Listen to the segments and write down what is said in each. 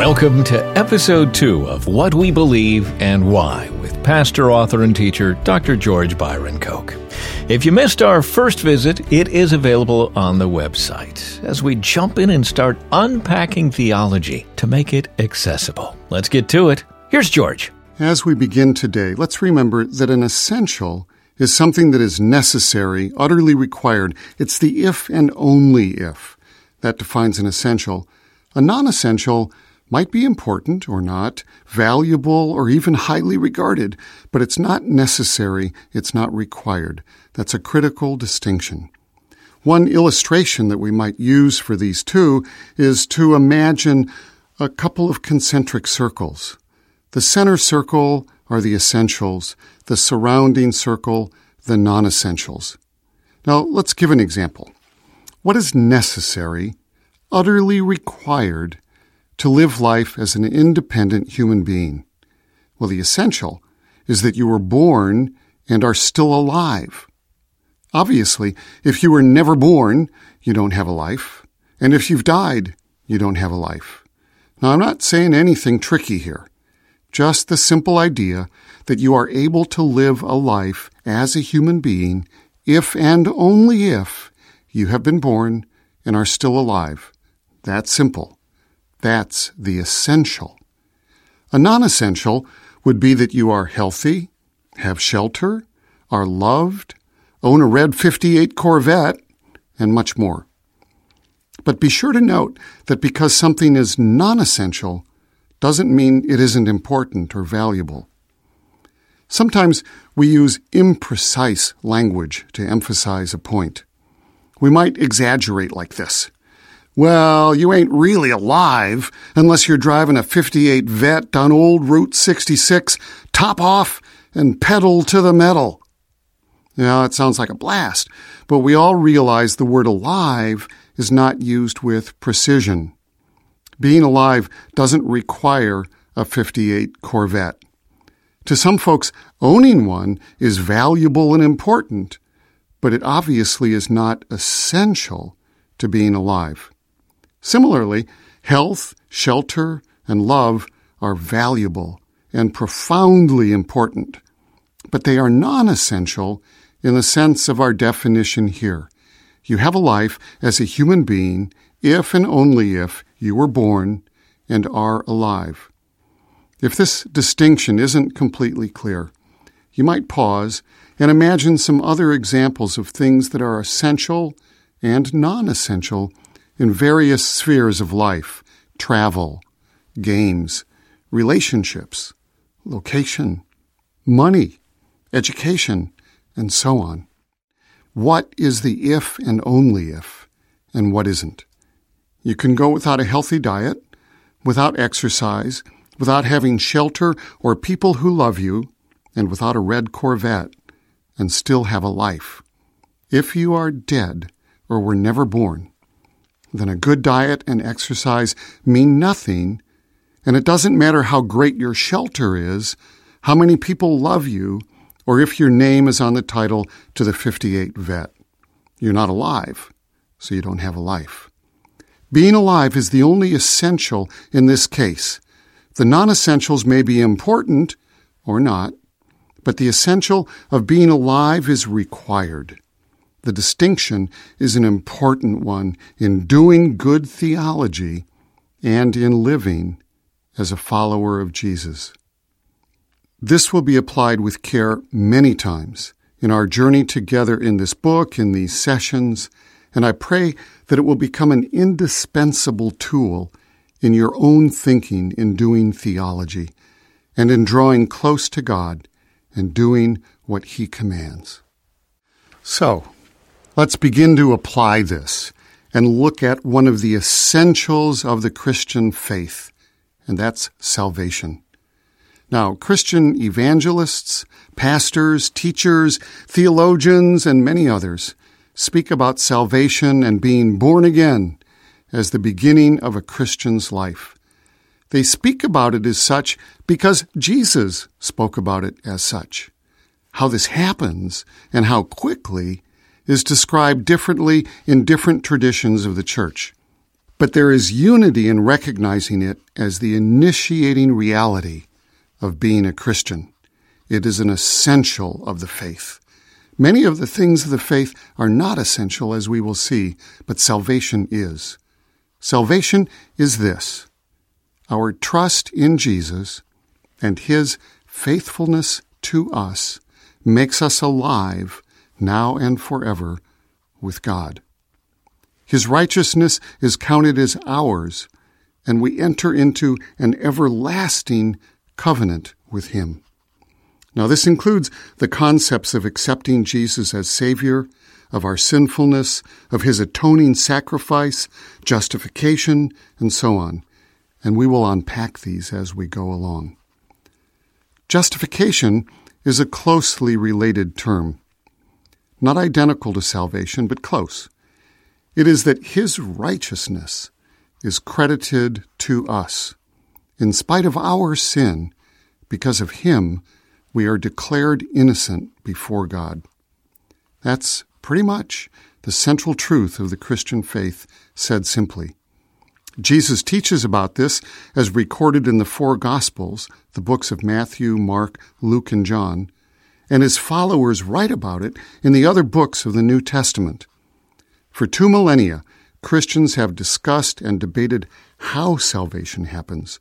Welcome to episode two of What We Believe and Why with pastor, author, and teacher Dr. George Byron Koch. If you missed our first visit, it is available on the website as we jump in and start unpacking theology to make it accessible. Let's get to it. Here's George. As we begin today, let's remember that an essential is something that is necessary, utterly required. It's the if and only if that defines an essential. A non essential might be important or not, valuable or even highly regarded, but it's not necessary, it's not required. That's a critical distinction. One illustration that we might use for these two is to imagine a couple of concentric circles. The center circle are the essentials, the surrounding circle, the non essentials. Now, let's give an example. What is necessary, utterly required, to live life as an independent human being? Well, the essential is that you were born and are still alive. Obviously, if you were never born, you don't have a life. And if you've died, you don't have a life. Now, I'm not saying anything tricky here. Just the simple idea that you are able to live a life as a human being if and only if you have been born and are still alive. That's simple. That's the essential. A non essential would be that you are healthy, have shelter, are loved, own a red 58 Corvette, and much more. But be sure to note that because something is non essential doesn't mean it isn't important or valuable. Sometimes we use imprecise language to emphasize a point. We might exaggerate like this. Well, you ain't really alive unless you're driving a 58 Vette on old Route 66, top off and pedal to the metal. Yeah, it sounds like a blast, but we all realize the word alive is not used with precision. Being alive doesn't require a 58 Corvette. To some folks, owning one is valuable and important, but it obviously is not essential to being alive. Similarly, health, shelter, and love are valuable and profoundly important, but they are non essential in the sense of our definition here. You have a life as a human being if and only if you were born and are alive. If this distinction isn't completely clear, you might pause and imagine some other examples of things that are essential and non essential in various spheres of life travel, games, relationships, location, money, education, and so on. What is the if and only if, and what isn't? You can go without a healthy diet, without exercise, without having shelter or people who love you, and without a red Corvette, and still have a life. If you are dead or were never born, then a good diet and exercise mean nothing, and it doesn't matter how great your shelter is, how many people love you, or if your name is on the title to the 58 vette. You're not alive, so you don't have a life. Being alive is the only essential in this case. The non essentials may be important or not, but the essential of being alive is required. The distinction is an important one in doing good theology and in living as a follower of Jesus. This will be applied with care many times in our journey together in this book, in these sessions, and I pray that it will become an indispensable tool in your own thinking in doing theology and in drawing close to God and doing what He commands. So, Let's begin to apply this and look at one of the essentials of the Christian faith, and that's salvation. Now, Christian evangelists, pastors, teachers, theologians, and many others speak about salvation and being born again as the beginning of a Christian's life. They speak about it as such because Jesus spoke about it as such. How this happens and how quickly is described differently in different traditions of the church. but there is unity in recognizing it as the initiating reality of being a Christian. It is an essential of the faith. Many of the things of the faith are not essential, as we will see, but salvation is. Salvation is this our trust in Jesus and His faithfulness to us makes us alive now and forever with God. His righteousness is counted as ours, and we enter into an everlasting covenant with Him. Now, this includes the concepts of accepting Jesus as Savior, of our sinfulness, of His atoning sacrifice, justification, and so on. And we will unpack these as we go along. Justification is a closely related term. Not identical to salvation, but close. It is that His righteousness is credited to us. In spite of our sin, because of Him, we are declared innocent before God. That's pretty much the central truth of the Christian faith, said simply. Jesus teaches about this as recorded in the four Gospels, the books of Matthew, Mark, Luke, and John, and his followers write about it in the other books of the New Testament. For two millennia, Christians have discussed and debated how salvation happens,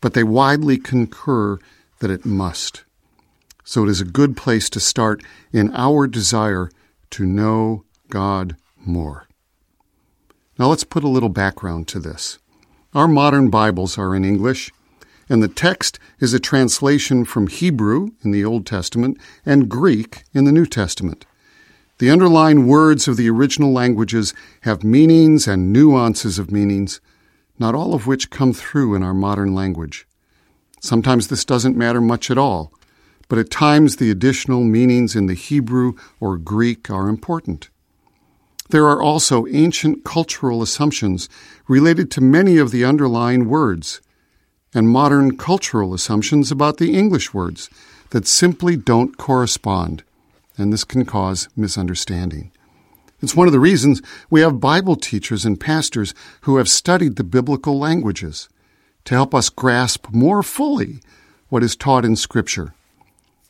but they widely concur that it must. So it is a good place to start in our desire to know God more. Now let's put a little background to this. Our modern Bibles are in English, and the text is a translation from Hebrew in the Old Testament and Greek in the New Testament. The underlying words of the original languages have meanings and nuances of meanings, not all of which come through in our modern language. Sometimes this doesn't matter much at all but at times the additional meanings in the Hebrew or Greek are important. There are also ancient cultural assumptions related to many of the underlying words, and modern cultural assumptions about the English words that simply don't correspond, and this can cause misunderstanding. It's one of the reasons we have Bible teachers and pastors who have studied the biblical languages to help us grasp more fully what is taught in Scripture.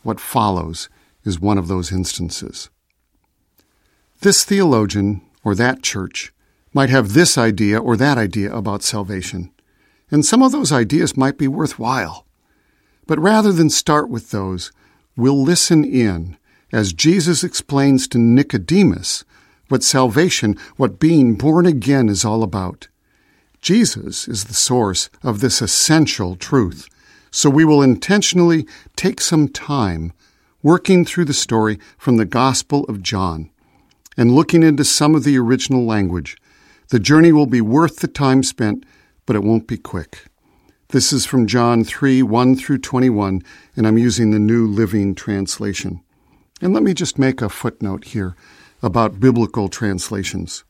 What follows is one of those instances. This theologian or that church might have this idea or that idea about salvation, and some of those ideas might be worthwhile. But rather than start with those, we'll listen in as Jesus explains to Nicodemus what salvation, what being born again is all about. Jesus is the source of this essential truth so we will intentionally take some time working through the story from the Gospel of John and looking into some of the original language. The journey will be worth the time spent, but it won't be quick. This is from John 3 1 through 21, and I'm using the New Living Translation. And let me just make a footnote here about biblical translations.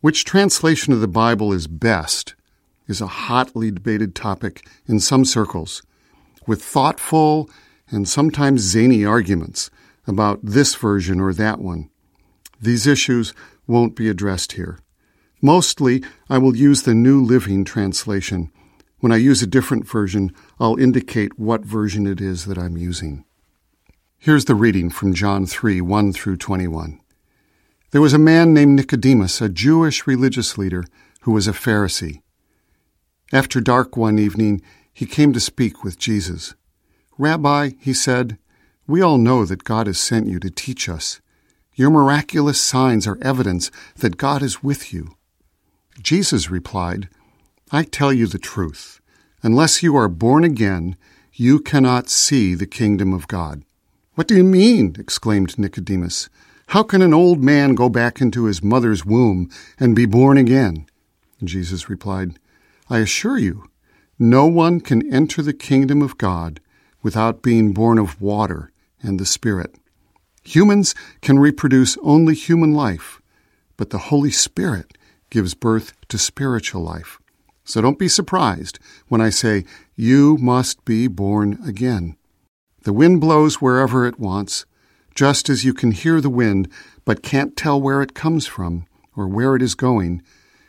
Which translation of the Bible is best is a hotly debated topic in some circles, with thoughtful and sometimes zany arguments about this version or that one. These issues won't be addressed here. Mostly, I will use the New Living Translation. When I use a different version, I'll indicate what version it is that I'm using. Here's the reading from John 3 1 through 21. There was a man named Nicodemus, a Jewish religious leader, who was a Pharisee. After dark one evening, he came to speak with Jesus. Rabbi, he said, we all know that God has sent you to teach us. Your miraculous signs are evidence that God is with you. Jesus replied, I tell you the truth. Unless you are born again, you cannot see the kingdom of God. What do you mean? exclaimed Nicodemus. How can an old man go back into his mother's womb and be born again? Jesus replied, I assure you, no one can enter the kingdom of God without being born of water and the Spirit. Humans can reproduce only human life, but the Holy Spirit gives birth to spiritual life. So don't be surprised when I say, You must be born again. The wind blows wherever it wants, just as you can hear the wind but can't tell where it comes from or where it is going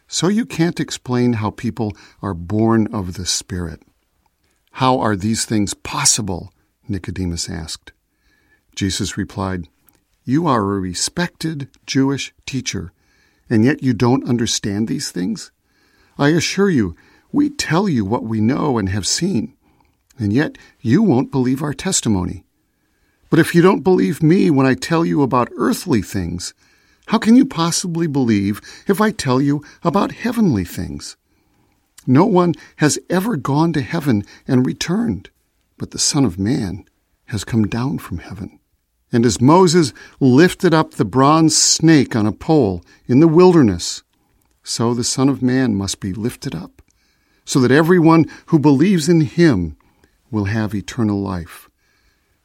So you can't explain how people are born of the Spirit. How are these things possible? Nicodemus asked. Jesus replied, You are a respected Jewish teacher, and yet you don't understand these things? I assure you, we tell you what we know and have seen, and yet you won't believe our testimony. But if you don't believe me when I tell you about earthly things, how can you possibly believe if I tell you about heavenly things? No one has ever gone to heaven and returned, but the Son of Man has come down from heaven. And as Moses lifted up the bronze snake on a pole in the wilderness, so the Son of Man must be lifted up, so that everyone who believes in him will have eternal life.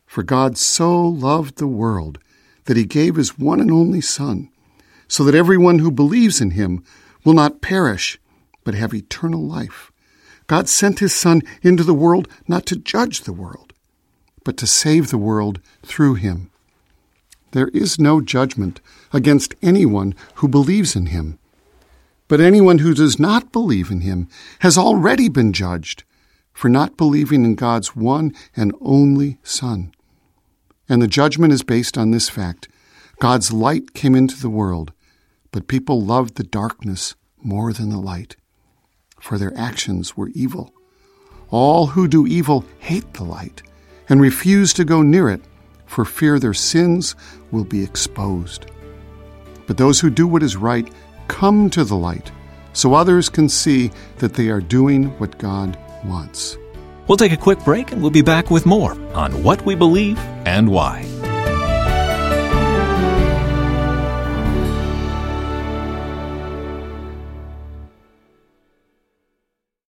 For God so loved the world that he gave his one and only Son, so that everyone who believes in him will not perish, but have eternal life. God sent his Son into the world not to judge the world, but to save the world through him. There is no judgment against anyone who believes in him. But anyone who does not believe in him has already been judged for not believing in God's one and only Son. And the judgment is based on this fact God's light came into the world, but people loved the darkness more than the light, for their actions were evil. All who do evil hate the light and refuse to go near it, for fear their sins will be exposed. But those who do what is right come to the light, so others can see that they are doing what God wants. We'll take a quick break and we'll be back with more on what we believe and why.